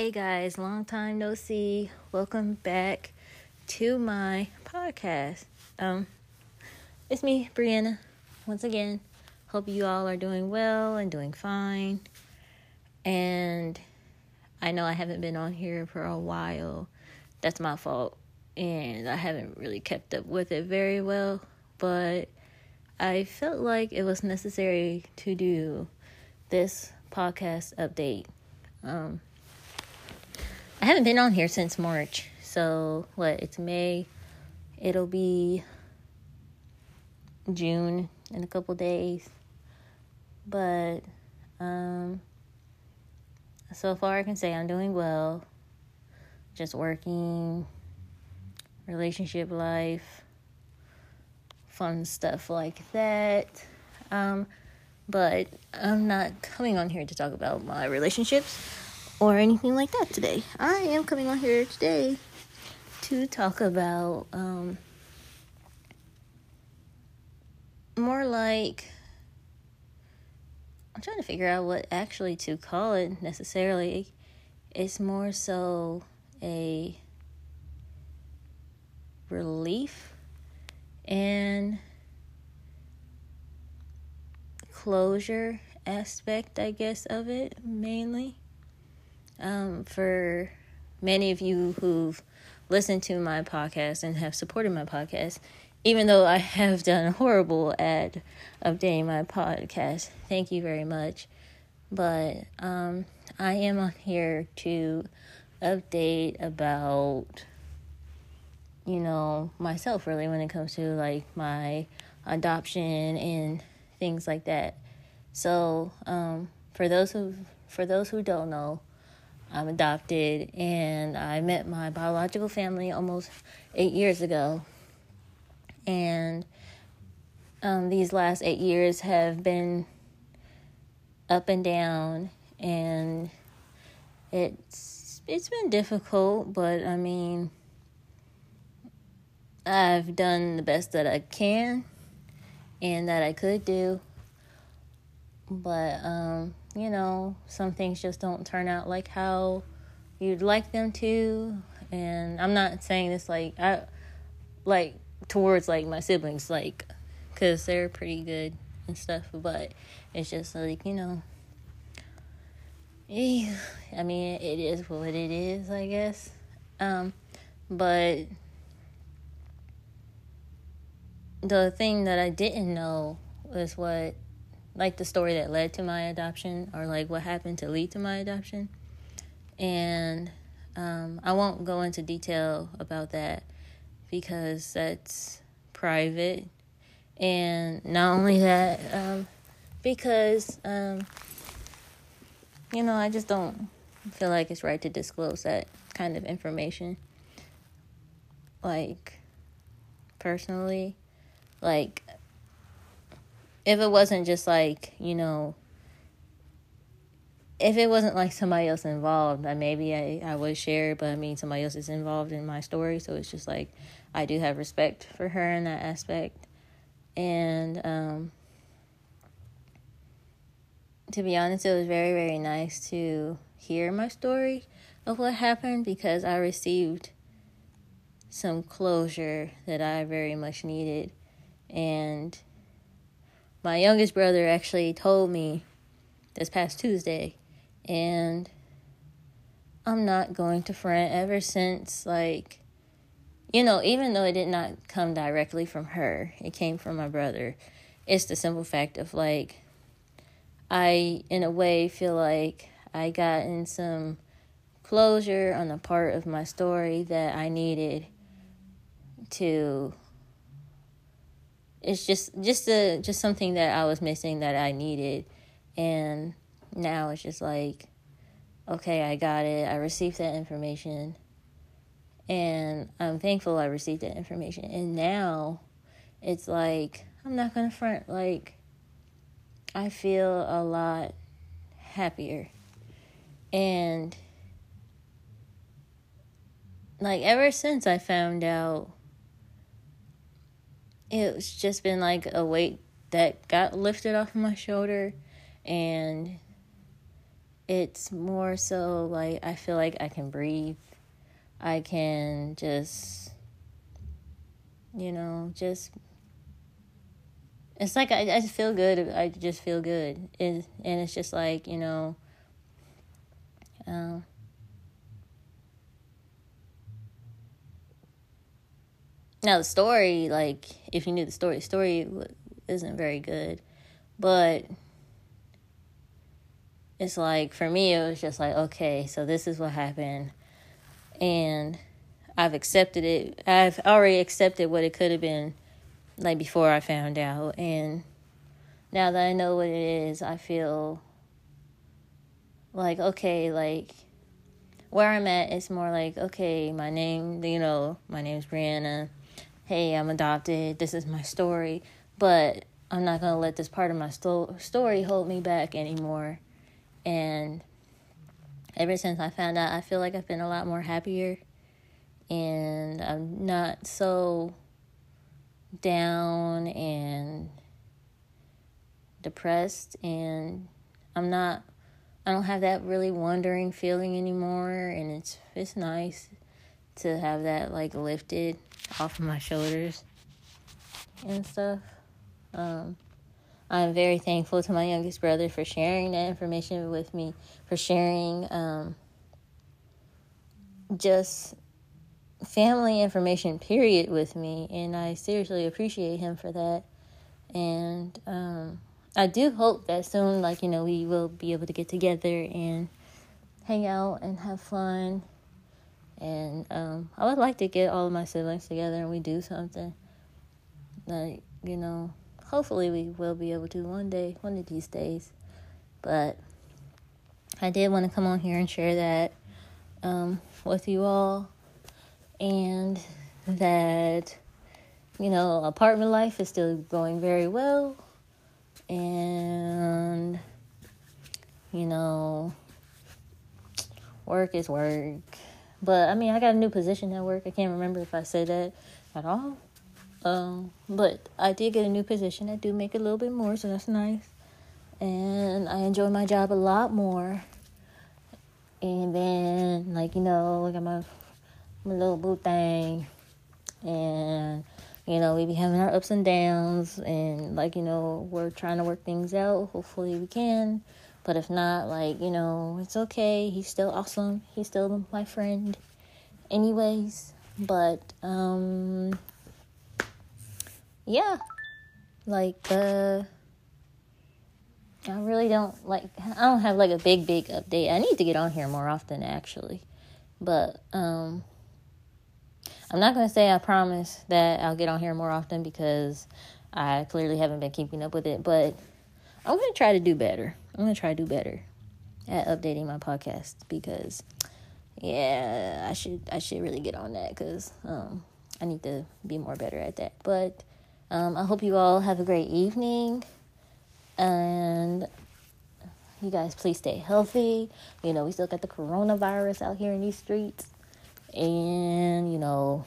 Hey guys, long time no see. Welcome back to my podcast. Um it's me, Brianna, once again. Hope you all are doing well and doing fine. And I know I haven't been on here for a while. That's my fault. And I haven't really kept up with it very well, but I felt like it was necessary to do this podcast update. Um I haven't been on here since March. So, what? It's May. It'll be June in a couple days. But um so far I can say I'm doing well. Just working, relationship life, fun stuff like that. Um but I'm not coming on here to talk about my relationships or anything like that today. I am coming on here today to talk about um, more like I'm trying to figure out what actually to call it necessarily. It's more so a relief and closure aspect, I guess, of it mainly um, for many of you who've listened to my podcast and have supported my podcast, even though I have done horrible at updating my podcast. Thank you very much. But um, I am on here to update about, you know, myself really when it comes to like my adoption and things like that. So, um, for those who for those who don't know, I'm adopted, and I met my biological family almost eight years ago. And um, these last eight years have been up and down, and it's it's been difficult, but I mean, I've done the best that I can and that I could do. But um, you know, some things just don't turn out like how you'd like them to. And I'm not saying this like I like towards like my siblings like cuz they're pretty good and stuff, but it's just like, you know, yeah, I mean, it is what it is, I guess. Um but the thing that I didn't know was what like the story that led to my adoption or like what happened to lead to my adoption. And um, I won't go into detail about that because that's private. And not only that, um, because, um, you know, I just don't feel like it's right to disclose that kind of information. Like, personally, like, if it wasn't just like you know if it wasn't like somebody else involved then maybe I, I would share but i mean somebody else is involved in my story so it's just like i do have respect for her in that aspect. And um to be honest it was very very nice to hear my story of what happened because i received some closure that i very much needed. And my youngest brother actually told me this past Tuesday, and I'm not going to front ever since, like, you know, even though it did not come directly from her, it came from my brother. It's the simple fact of, like, I, in a way, feel like I got in some closure on a part of my story that I needed to it's just just a just something that I was missing that I needed and now it's just like okay, I got it. I received that information and I'm thankful I received that information. And now it's like I'm not to front like I feel a lot happier. And like ever since I found out it's just been like a weight that got lifted off my shoulder and it's more so like I feel like I can breathe. I can just, you know, just. It's like I, I feel good. I just feel good. It, and it's just like, you know, um, now the story, like, if you knew the story, the story isn't very good. But it's like for me it was just like okay so this is what happened and i've accepted it i've already accepted what it could have been like before i found out and now that i know what it is i feel like okay like where i'm at it's more like okay my name you know my name's brianna hey i'm adopted this is my story but i'm not going to let this part of my sto- story hold me back anymore and ever since I found out, I feel like I've been a lot more happier. And I'm not so down and depressed. And I'm not, I don't have that really wandering feeling anymore. And it's, it's nice to have that like lifted off of my shoulders and stuff. Um, I'm very thankful to my youngest brother for sharing that information with me, for sharing um, just family information, period, with me. And I seriously appreciate him for that. And um, I do hope that soon, like, you know, we will be able to get together and hang out and have fun. And um, I would like to get all of my siblings together and we do something. Like, you know, hopefully we will be able to one day, one of these days. But I did want to come on here and share that um, with you all, and that you know apartment life is still going very well, and you know work is work. But I mean, I got a new position at work. I can't remember if I said that at all. Um, but I did get a new position. I do make a little bit more, so that's nice. And I enjoy my job a lot more. And then, like, you know, I got my, my little boo thing. And, you know, we be having our ups and downs. And, like, you know, we're trying to work things out. Hopefully we can. But if not, like, you know, it's okay. He's still awesome. He's still my friend. Anyways, but, um, yeah, like uh, I really don't like. I don't have like a big big update. I need to get on here more often actually, but um, I'm not gonna say I promise that I'll get on here more often because I clearly haven't been keeping up with it. But I'm gonna try to do better. I'm gonna try to do better at updating my podcast because yeah, I should I should really get on that because um I need to be more better at that. But um, I hope you all have a great evening. And you guys, please stay healthy. You know, we still got the coronavirus out here in these streets. And, you know,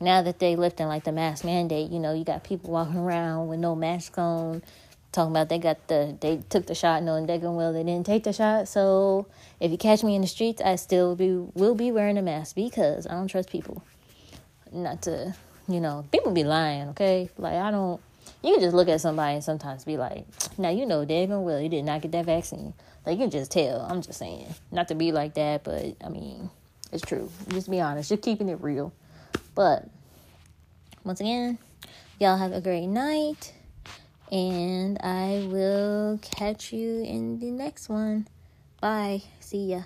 now that they lifting like the mask mandate, you know, you got people walking around with no mask on, talking about they got the they took the shot, knowing they're going well they didn't take the shot. So if you catch me in the streets, I still be will be wearing a mask because I don't trust people. Not to you know, people be lying, okay? Like, I don't, you can just look at somebody and sometimes be like, now you know David well you did not get that vaccine. Like, you can just tell. I'm just saying. Not to be like that, but I mean, it's true. Just be honest. Just keeping it real. But, once again, y'all have a great night. And I will catch you in the next one. Bye. See ya.